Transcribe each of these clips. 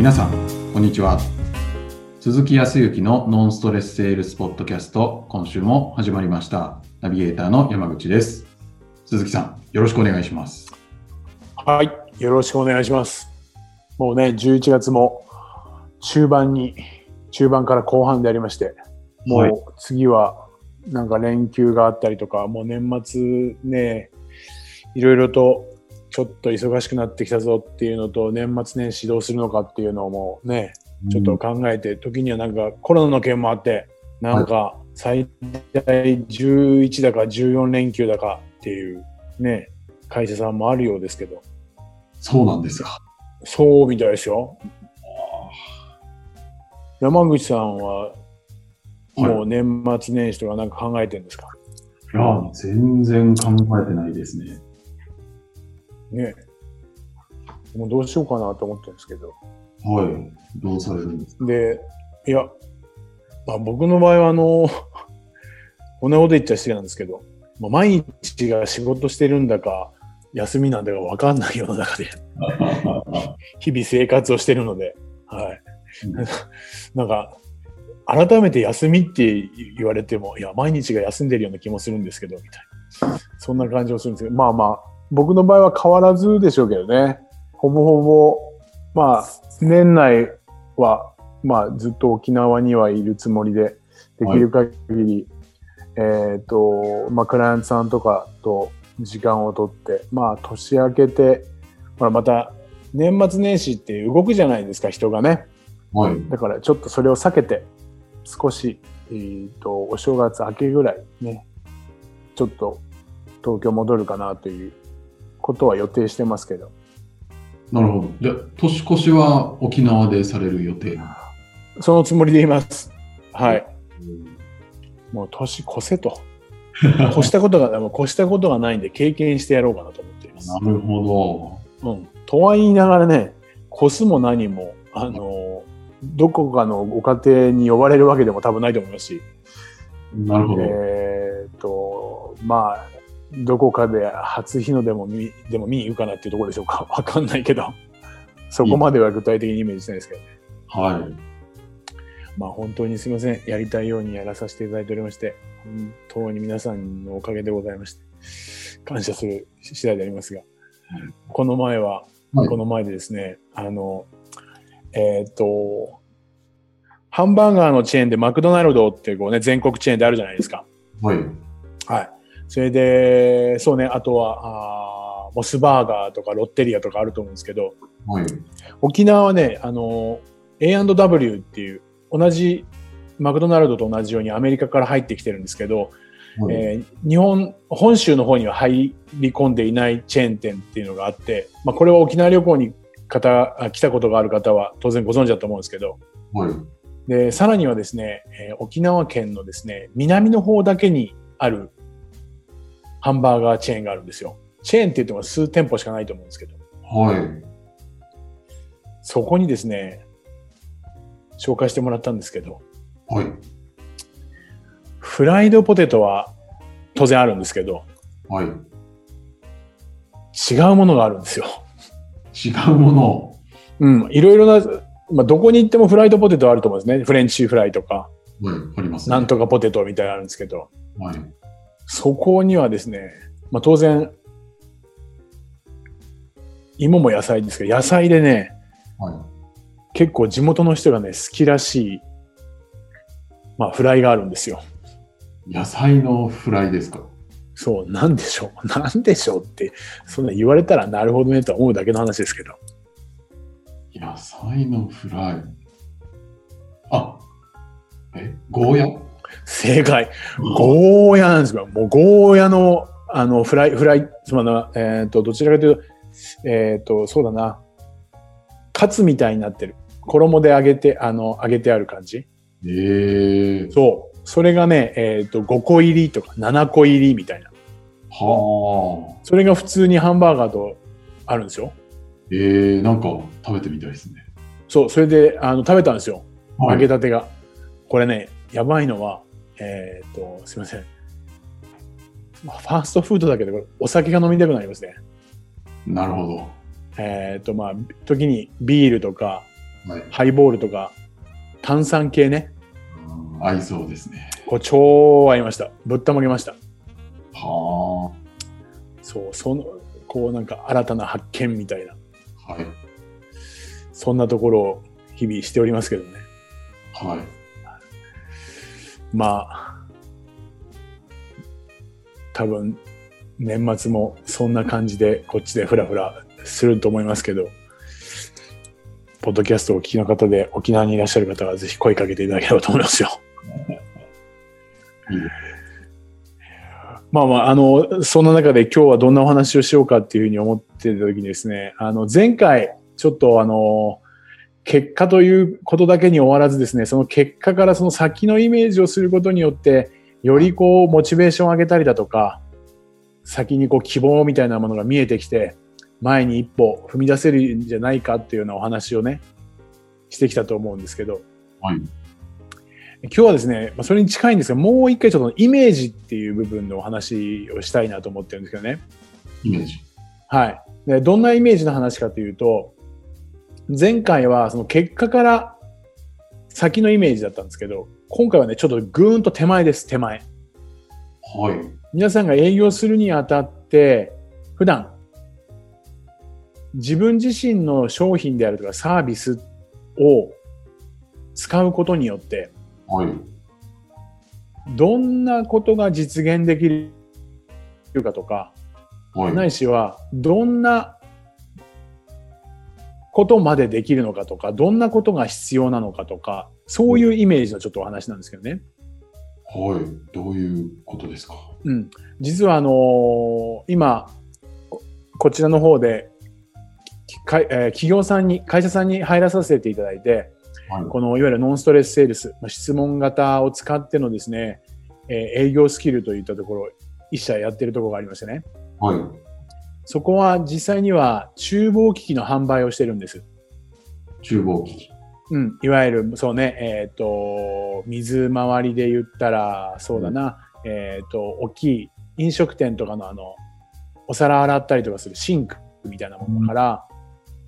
皆さんこんにちは。鈴木康之のノンストレスセールスポッドキャスト今週も始まりました。ナビゲーターの山口です。鈴木さんよろしくお願いします。はいよろしくお願いします。もうね11月も中盤に中盤から後半でありましてもう次はなんか連休があったりとかもう年末ねいろいろとちょっと忙しくなってきたぞっていうのと年末年始どうするのかっていうのもねちょっと考えて、時にはなんかコロナの件もあってなんか最大11だか14連休だかっていうね会社さんもあるようですけど。そうなんですか。そうみたいですよ。山口さんはもう年末年始とかなんか考えてるんですか、いや全然考えてないですねねもうどうしようかなと思ってるんですけど。はい。どうされるんですか？で、いや、まあ、僕の場合は、あの、こんなこと言っちゃ失礼なんですけど、まあ、毎日が仕事してるんだか、休みなんだか分かんない世の中で、日々生活をしてるので、はい。なんか、改めて休みって言われても、いや、毎日が休んでるような気もするんですけど、みたいな。そんな感じもするんですけど、まあまあ、僕の場合は変わらずでしょうけどね。ほぼほぼ、まあ、年内は、まあ、ずっと沖縄にはいるつもりで、できる限り、はい、えっ、と、まあ、クライアントさんとかと時間をとって、まあ、年明けて、まあ、また、年末年始って動くじゃないですか、人がね。はい。だから、ちょっとそれを避けて、少し、えっ、ー、と、お正月明けぐらいね、ちょっと東京戻るかなということは予定してますけど。なるほど。じゃ年越しは沖縄でされる予定そのつもりでいます。はい。もう年越せと。越したことが、もう越したことがないんで経験してやろうかなと思っています。なるほど。うん。とは言いながらね、越すも何も、あの、どこかのご家庭に呼ばれるわけでも多分ないと思いますし。なるほど。えっ、ー、と、まあ、どこかで初日の出も見でも見に行くかなっていうところでしょうか。わかんないけど。そこまでは具体的にイメージしてないですけどね。はい。まあ本当にすみません。やりたいようにやらさせていただいておりまして、本当に皆さんのおかげでございまして、感謝する次第でありますが、うん、この前は、はい、この前でですね、あの、えっ、ー、と、ハンバーガーのチェーンでマクドナルドってこうね、全国チェーンであるじゃないですか。はい。はい。それで、そうね、あとは、あモスバーガーとかロッテリアとかあると思うんですけど、はい、沖縄はね、あの、A&W っていう、同じ、マクドナルドと同じようにアメリカから入ってきてるんですけど、はい、えー、日本、本州の方には入り込んでいないチェーン店っていうのがあって、まあ、これは沖縄旅行に方来たことがある方は当然ご存知だと思うんですけど、はい、で、さらにはですね、えー、沖縄県のですね、南の方だけにあるハンバーガーチェーンがあるんですよ。チェーンって言っても数店舗しかないと思うんですけど。はい。そこにですね、紹介してもらったんですけど。はい。フライドポテトは当然あるんですけど。はい。違うものがあるんですよ。違うものうん。いろいろな、まあ、どこに行ってもフライドポテトあると思うんですね。フレンチフライとか。はい。あります、ね、なんとかポテトみたいなのあるんですけど。はい。そこにはですね、まあ、当然、芋も野菜ですけど、野菜でね、はい、結構地元の人がね、好きらしい、まあ、フライがあるんですよ。野菜のフライですか？そう、なんでしょう？なんでしょうって、そんな言われたらなるほどねと思うだけの話ですけど。野菜のフライ。あ、え、ゴーヤ？正解。ゴーヤなんですよ。もうゴーヤの、あの、フライ、フライ、つまり、えっ、ー、と、どちらかというと、えっ、ー、と、そうだな。カツみたいになってる。衣で揚げて、あの、揚げてある感じ。へえー。そう。それがね、えっ、ー、と、5個入りとか7個入りみたいな。はあ。それが普通にハンバーガーとあるんですよ。ええー、なんか食べてみたいですね。そう、それで、あの、食べたんですよ。はい揚げたてが。これね、やばいのは、えっ、と、すいません。まあファーストフードだけど、お酒が飲みたくなりますね。なるほど。えっ、と、まあ、時にビールとか、はい。ハイボールとか、炭酸系ね。うん合いそうですね。こう超合いました。ぶったまげました。はそう、その、こうなんか新たな発見みたいな、あ。はい。そんなところを日々しておりますけどね。はい。まあ、多分、年末もそんな感じでこっちでフラフラすると思いますけど、ポッドキャストをお聞きの方で沖縄にいらっしゃる方はぜひ声かけていただければと思いますよ。まあまあ、あの、そんな中で今日はどんなお話をしようかっていうふうに思ってた時にですね、あの、前回、ちょっとあの、結果ということだけに終わらずですね、その結果からその先のイメージをすることによって、よりこう、モチベーションを上げたりだとか、先にこう、希望みたいなものが見えてきて、前に一歩踏み出せるんじゃないかっていうようなお話をね、してきたと思うんですけど、はい。今日はですね、まあそれに近いんですが、もう一回ちょっとイメージっていう部分のお話をしたいなと思ってるんですけどね。イメージ。はい。でどんなイメージの話かというと、前回はその結果から先のイメージだったんですけど、今回はね、ちょっとぐーんと手前です、手前。はい。皆さんが営業するにあたって、普段、自分自身の商品であるとかサービスを使うことによって、はい。どんなことが実現できるかとか、はい。ないしは、どんなことまでできるのかとか、どんなことが必要なのかとか、そういうイメージのちょっとお話なんですけどね。はい。どういうことですか？うん。実はあのー今、ここちらの方で、えー企業さんに、会社さんに入らさせていただいて、はい。このいわゆるノンストレスセールス、まあ質問型を使ってのですね、えー営業スキルといったところ、一社やってるところがありましてね。はい。そこは実際には厨房機器の販売をしてるんです。厨房機器。うん、いわゆる、そうね、えっ、と、水回りで言ったら、そうだな、えっ、と、大きい飲食店とかのあの、お皿洗ったりとかするシンクみたいなものから、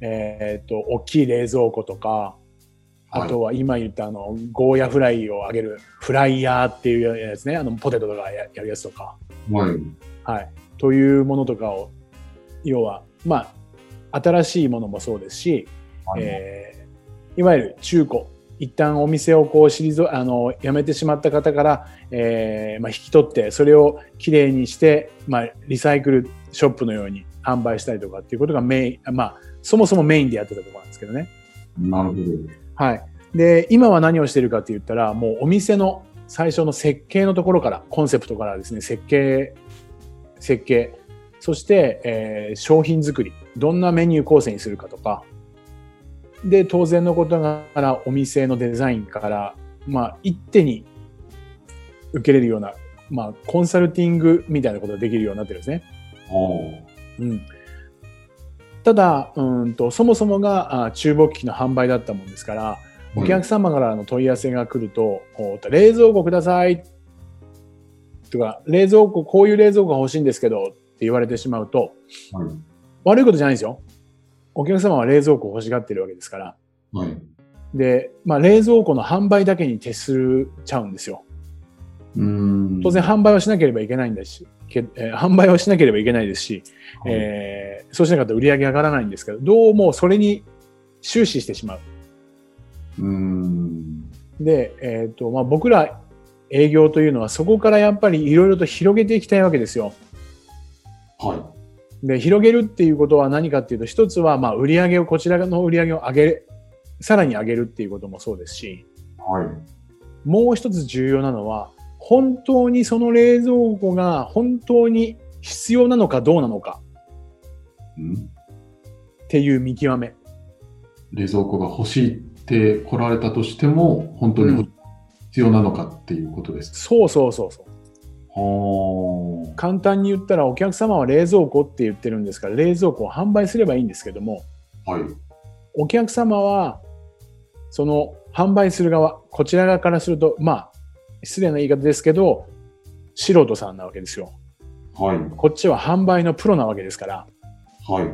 えっ、と、大きい冷蔵庫とか、あとは今言ったあの、ゴーヤフライを揚げるフライヤーっていうやつね、あの、ポテトとかややるやつとか、はい。はい。というものとかを、要は、まあ、新しいものもそうですし、はい。えーいわゆる中古、一旦お店をこう退あの辞めてしまった方から、えーまあ、引き取って、それをきれいにして、まあ、リサイクルショップのように販売したりとかっていうことがメイン、まあ、そもそもメインでやってたところなんですけどね。なるほど。はい。で、今は何をしてるかって言ったら、もうお店の最初の設計のところから、コンセプトからですね、設計、設計、そして、えー商品作り、どんなメニュー構成にするかとか、で、当然のことながらお店のデザインから、まあ、一手に受けれるような、まあ、コンサルティングみたいなことができるようになってるんですね。おうん。ただ、うんと、そもそもがあ厨房機器の販売だったもんですから、お客様からの問い合わせが来ると、こう冷蔵庫くださいとか、冷蔵庫、こういう冷蔵庫が欲しいんですけどって言われてしまうと、はい。悪いことじゃないんですよ。お客様は冷蔵庫を欲しがってるわけですから。はい。で、まあ、冷蔵庫の販売だけに徹するちゃうんですよ。うーん。当然販売をしなければいけないんだし、けえー販売をしなければいけないですし、はいえーそうしなかったら売り上げ上がらないんですけど、どうもそれに終始してしまう。うーん。で、えっ、と、まあ、僕ら営業というのはそこからやっぱりいろいろと広げていきたいわけですよ。はで、広げるっていうことは何かっていうと、一つはまあ売り上げを、こちらの売り上げを上げる、さらに上げるっていうこともそうですし、い。はい。もう一つ重要なのは、本当にその冷蔵庫が本当に必要なのかどうなのかうんっていう見極め。冷蔵庫が欲しいって来られたとしても、本当に必要なのかっていうことです。そうそうそうそう。は簡単に言ったらお客様は冷蔵庫って言ってるんですから、冷蔵庫を販売すればいいんですけども、あ。はい。お客様はその販売する側、こちら側からすると、まあ、失礼な言い方ですけど、素人さんなわけですよ。はい。こっちは販売のプロなわけですから、はい。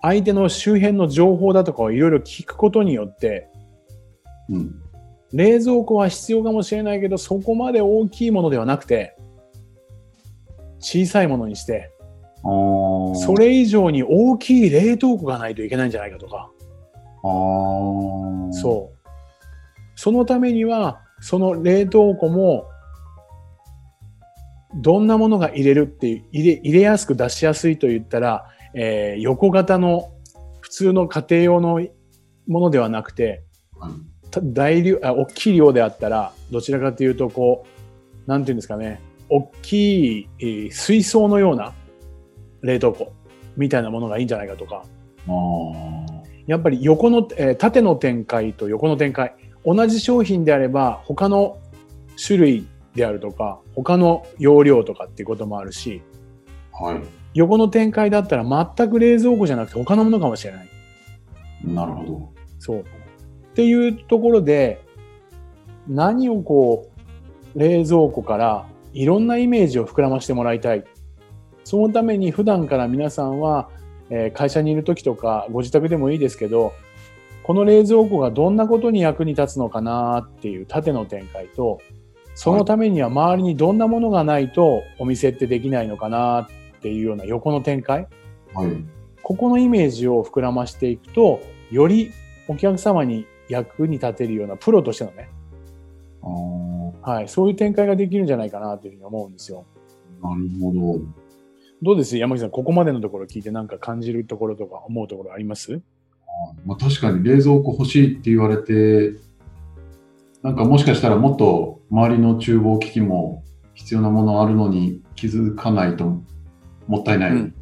相手の周辺の情報だとかをいろいろ聞くことによって、うん。冷蔵庫は必要かもしれないけど、そこまで大きいものではなくて、小さいものにして。それ以上に大きい冷凍庫がないといけないんじゃないかとか。そう。そのためには、その冷凍庫も、どんなものが入れるっていう、入れ入れやすく出しやすいと言ったら、えー横型の普通の家庭用のものではなくて、大量あ大きい量であったらどちらかというとこうなんていうんですかね大きい、えー水槽のような冷凍庫みたいなものがいいんじゃないかとか。やっぱり横の、えー縦の展開と横の展開同じ商品であれば他の種類であるとか他の容量とかっていうこともあるしはい。横の展開だったら全く冷蔵庫じゃなくて他のものかもしれない。なるほど。そう。っていうところで、何をこう、冷蔵庫からいろんなイメージを膨らましてもらいたい。そのために普段から皆さんは、えー会社にいる時とかご自宅でもいいですけど、この冷蔵庫がどんなことに役に立つのかなっていう縦の展開と、そのためには周りにどんなものがないとお店ってできないのかなっていうような横の展開。はい。ここのイメージを膨らましていくと、よりお客様に役に立てるようなプロとしてのね。はい、そういう展開ができるんじゃないかなというふうに思うんですよ。なるほど。どうです？山口さん、ここまでのところ聞いてなんか感じるところとか思うところあります？まあ、確かに冷蔵庫欲しいって言われて、なんかもしかしたらもっと周りの厨房機器も必要なものあるのに気づかないともったいないうん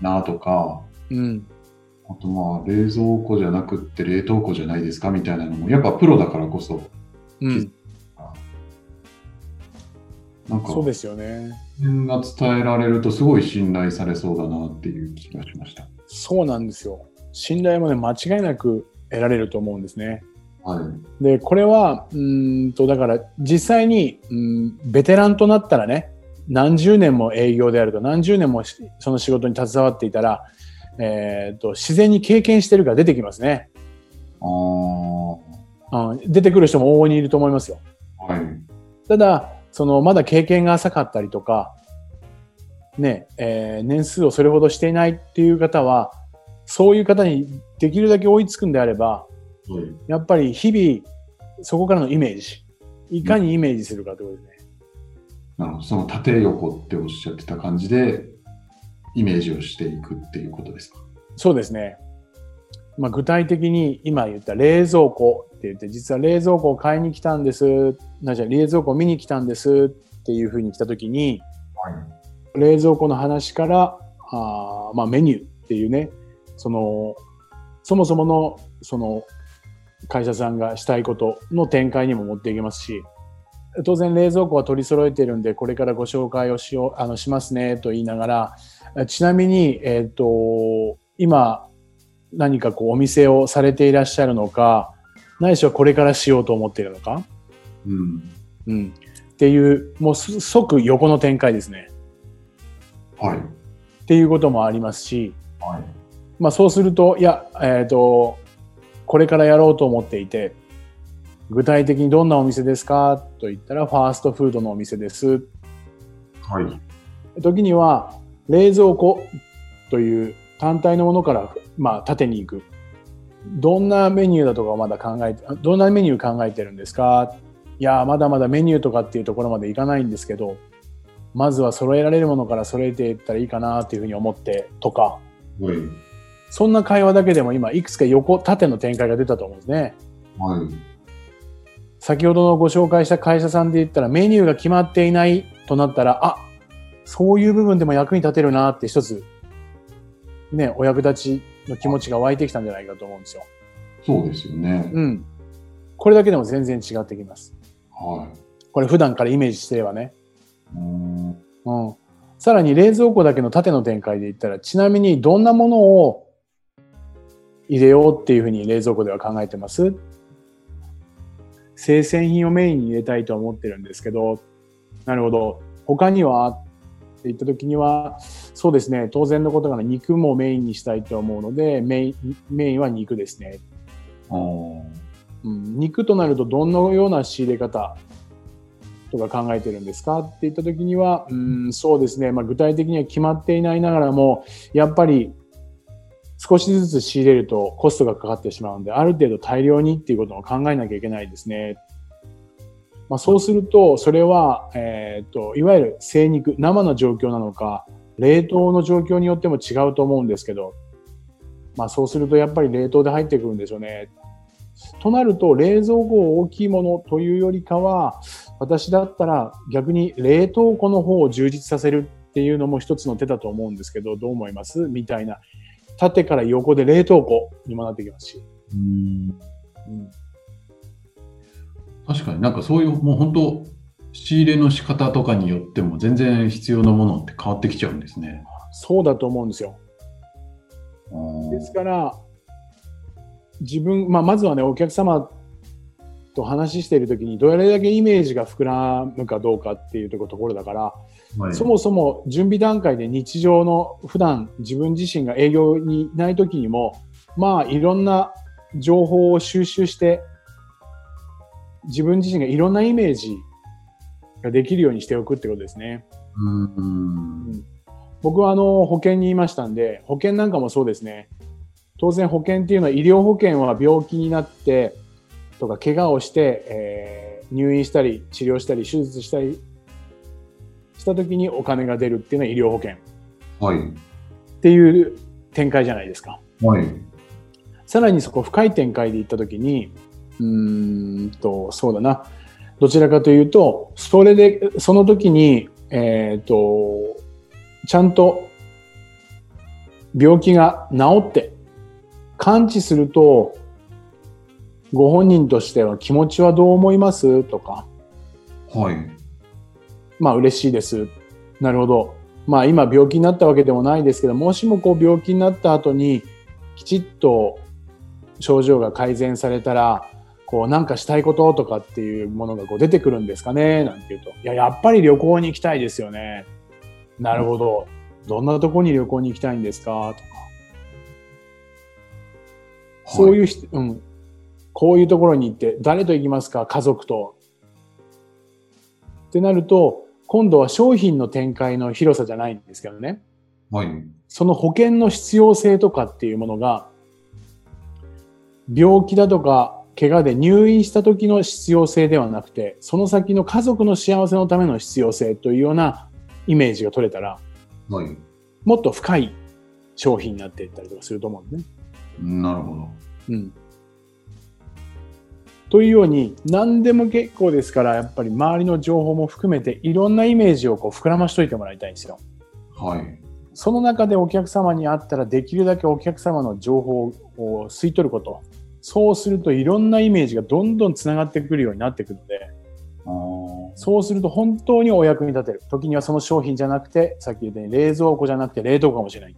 なとか、うん。あとまあ冷蔵庫じゃなくって冷凍庫じゃないですかみたいなのもやっぱプロだからこそ、うん。なんかそうですよね。点が伝えられるとすごい信頼されそうだなっていう気がしました。そうなんですよ。信頼もね、間違いなく得られると思うんですね。はい。で、これは、うーんと、だから実際に、うん、ベテランとなったらね、何十年も営業であると、何十年もしその仕事に携わっていたら、えー、と自然に経験してるから出てきますね、ああ、うん。出てくる人も往々にいると思いますよ。はい。ただ、そのまだ経験が浅かったりとか、ね、えー年数をそれほどしていないっていう方は、そういう方にできるだけ追いつくんであれば、はい。やっぱり日々、そこからのイメージ、いかにイメージするかということですね。なるほど。その縦横っておっしゃってた感じで、イメージをしていくっていうことですか？そうですね。まあ、具体的に今言った冷蔵庫って言って、実は冷蔵庫を買いに来たんです、なじゃ冷蔵庫を見に来たんですっていうふうに来たときに、はい。冷蔵庫の話から、あーまあ、メニューっていうね、その、そもそもの、その、会社さんがしたいことの展開にも持っていけますし、当然冷蔵庫は取り揃えてるんで、これからご紹介をしよう、あの、しますね、と言いながら、えちなみに、えっ、と、今、何かこう、お店をされていらっしゃるのか、ないしはこれからしようと思っているのか、うん。うん。っていう、もうす即横の展開ですね。はい。っていうこともありますし、はい。まあそうすると、いや、えっ、と、これからやろうと思っていて、具体的にどんなお店ですか？と言ったら、ファーストフードのお店です。はい。時には、冷蔵庫という単体のものから、まあ、縦に行く。どんなメニューだとかをまだ考えて、どんなメニュー考えてるんですか？いや、まだまだメニューとかっていうところまでいかないんですけど、まずは揃えられるものから揃えていったらいいかなというふうに思ってとか、はい。そんな会話だけでも今いくつか横、縦の展開が出たと思うんですね。はい。先ほどのご紹介した会社さんで言ったらメニューが決まっていないとなったら、あ、そういう部分でも役に立てるなって一つ、ね、お役立ちの気持ちが湧いてきたんじゃないかと思うんですよ。そうですよね。うん。これだけでも全然違ってきます。はい。これ普段からイメージしてればね。うーんうん。さらに冷蔵庫だけの縦の展開で言ったら、ちなみにどんなものを入れようっていうふうに冷蔵庫では考えてます？生鮮品をメインに入れたいと思ってるんですけど、なるほど。他にはって言った時には、そうですね、当然のことから肉もメインにしたいと思うので、メインメインは肉ですね。うん、肉となるとどのような仕入れ方とか考えてるんですか？って言った時には、うん、そうですね、まあ、具体的には決まっていないながらも、やっぱり少しずつ仕入れるとコストがかかってしまうので、ある程度大量にっていうことを考えなきゃいけないですね。まあ、そうすると、それは、えっ、と、いわゆる生肉、生の状況なのか、冷凍の状況によっても違うと思うんですけど、まあそうするとやっぱり冷凍で入ってくるんですよね。となると、冷蔵庫大きいものというよりかは、私だったら逆に冷凍庫の方を充実させるっていうのも一つの手だと思うんですけど、どう思います？みたいな。縦から横で冷凍庫にもなってきますし。うんうん、確かになんかそういうもう本当仕入れの仕方とかによっても全然必要なものって変わってきちゃうんですね。そうだと思うんですよ。ですから、自分、まあ、まずはね、お客様と話しているときに、どれだけイメージが膨らむかどうかっていうところだから、はいそもそも準備段階で日常の普段自分自身が営業にいない時にもまあいろんな情報を収集して自分自身がいろんなイメージができるようにしておくってことですね。うん僕はあの保険にいましたんで保険なんかもそうですね当然保険っていうのは医療保険は病気になってとか怪我をして、えー入院したり治療したり手術したりした時にお金が出るっていうのは医療保険はい。っていう展開じゃないですか。はい。さらにそこ深い展開で行った時にうーんとそうだなどちらかというとそれでその時にえっ、とちゃんと病気が治って完治するとご本人としては気持ちはどう思います？とかはい。まあ嬉しいです。なるほど。まあ今病気になったわけでもないですけど、もしもこう病気になった後にきちっと症状が改善されたら、こうなんかしたいこととかっていうものがこう出てくるんですかね？なんて言うと、いや、やっぱり旅行に行きたいですよね。なるほど。どんなとこに旅行に行きたいんですか？とか。そういうう人、うん。こういうところに行って、誰と行きますか？家族と。ってなると、今度は商品の展開の広さじゃないんですけどね。はい。その保険の必要性とかっていうものが、病気だとか、怪我で入院した時の必要性ではなくて、その先の家族の幸せのための必要性というようなイメージが取れたら、はい。もっと深い商品になっていったりとかすると思うんですね。なるほど。うん。というように、何でも結構ですから、やっぱり周りの情報も含めて、いろんなイメージをこう膨らましといてもらいたいんですよ。はい。その中でお客様に会ったら、できるだけお客様の情報を吸い取ること。そうすると、いろんなイメージがどんどんつながってくるようになってくるので、そうすると本当にお役に立てる。時にはその商品じゃなくて、さっき言ったように冷蔵庫じゃなくて冷凍庫かもしれない。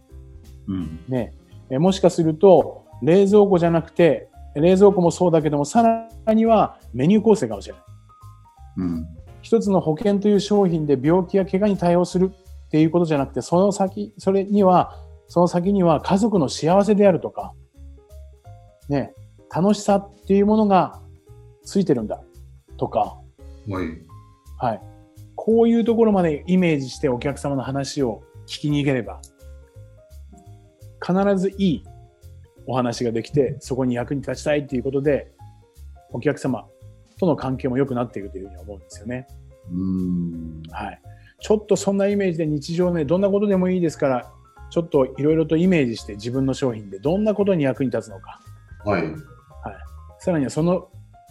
うん。ね、えもしかすると冷蔵庫じゃなくて冷蔵庫もそうだけどもさらにはメニュー構成かもしれないうん。一つの保険という商品で病気や怪我に対応するっていうことじゃなくてその先それにはその先には家族の幸せであるとかね楽しさっていうものがついてるんだとかはい。はいこういうところまでイメージしてお客様の話を聞きに行ければ必ずいいお話ができてそこに役に立ちたいっていうことでお客様との関係も良くなっていくというふうに思うんですよね。うん。はい。ちょっとそんなイメージで日常ね、どんなことでもいいですから、ちょっといろいろとイメージして自分の商品でどんなことに役に立つのか。はい。さらにはその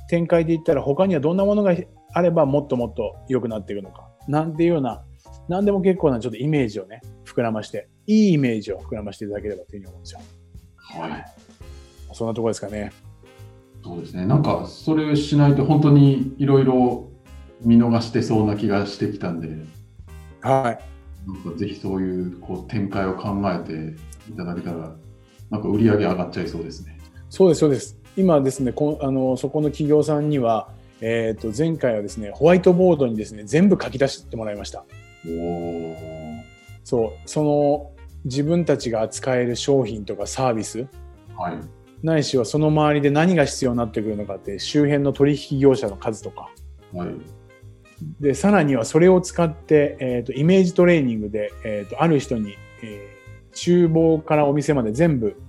展開で言ったら他にはどんなものがあればもっともっと良くなっていくのか。なんていうような、何でも結構なちょっとイメージをね、膨らまして、いいイメージを膨らましていただければというふうに思うんですよ。はい。そんなところですかね。そうですね。なんか、それをしないと本当にいろいろ見逃してそうな気がしてきたんで、はい。なんかぜひそういうこう展開を考えていただけたら、なんか売り上げ上がっちゃいそうですね。そうです、そうです。今ですね、こあのそこの企業さんには、えー、と前回はですね、ホワイトボードにですね、全部書き出してもらいました。おお。そう、その自分たちが扱える商品とかサービス、はい。ないしはその周りで何が必要になってくるのかって周辺の取引業者の数とか、はい。でさらにはそれを使って、えー、とイメージトレーニングで、えー、とある人に、えー厨房からお店まで全部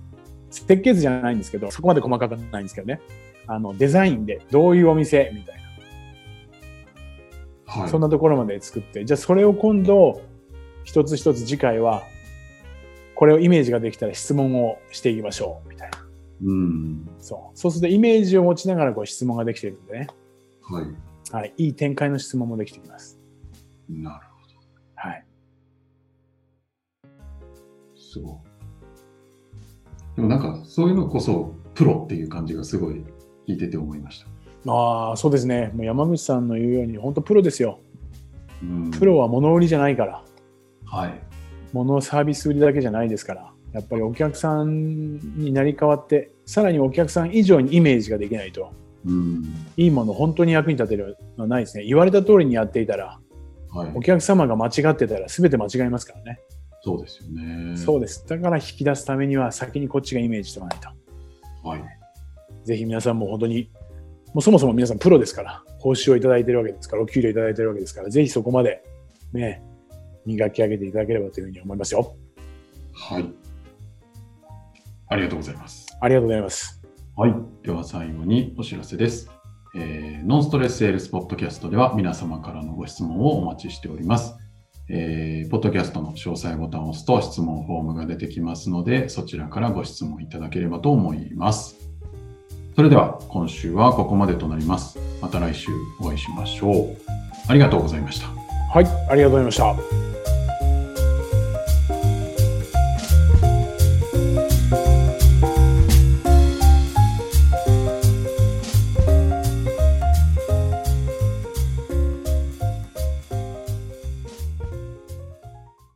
設計図じゃないんですけどそこまで細かくないんですけどねあのデザインでどういうお店みたいな、はい。そんなところまで作ってじゃあそれを今度一つ一つ次回はこれをイメージができたら質問をしていきましょうみたいなうん。そうそうするとイメージを持ちながらこう質問ができてるんでね、はい。はい、いい展開の質問もできてきます。なるはいほど。すごい。でもなんか、そういうのこそ、プロっていう感じがすごい聞いてて思いました。ああ、そうですね。もう山口さんの言うように、本当プロですよ。うんプロは物売りじゃないから、はい。物サービス売りだけじゃないですから、やっぱりお客さんになり変わって、さらにお客さん以上にイメージができないと、うん。いいもの本当に役に立てるのはないですね。言われた通りにやっていたら、はいお。客様が間違ってたら全て間違いますからね。そうですよね。そうです。だから引き出すためには先にこっちがイメージしとかないと。はい。ぜひ皆さんも本当に、もうそもそも皆さんプロですから、報酬をいただいてるわけですから、お給料いただいてるわけですから、ぜひそこまでね、磨き上げていただければというふうに思いますよ。はい。ありがとうございます。ありがとうございます。はい。では最後にお知らせです。えーノンストレスセールスポッドキャストでは皆様からのご質問をお待ちしております。えーポッドキャストの詳細ボタンを押すと質問フォームが出てきますので、そちらからご質問いただければと思います。それでは今週はここまでとなります。また来週お会いしましょう。ありがとうございました。はい、ありがとうございました。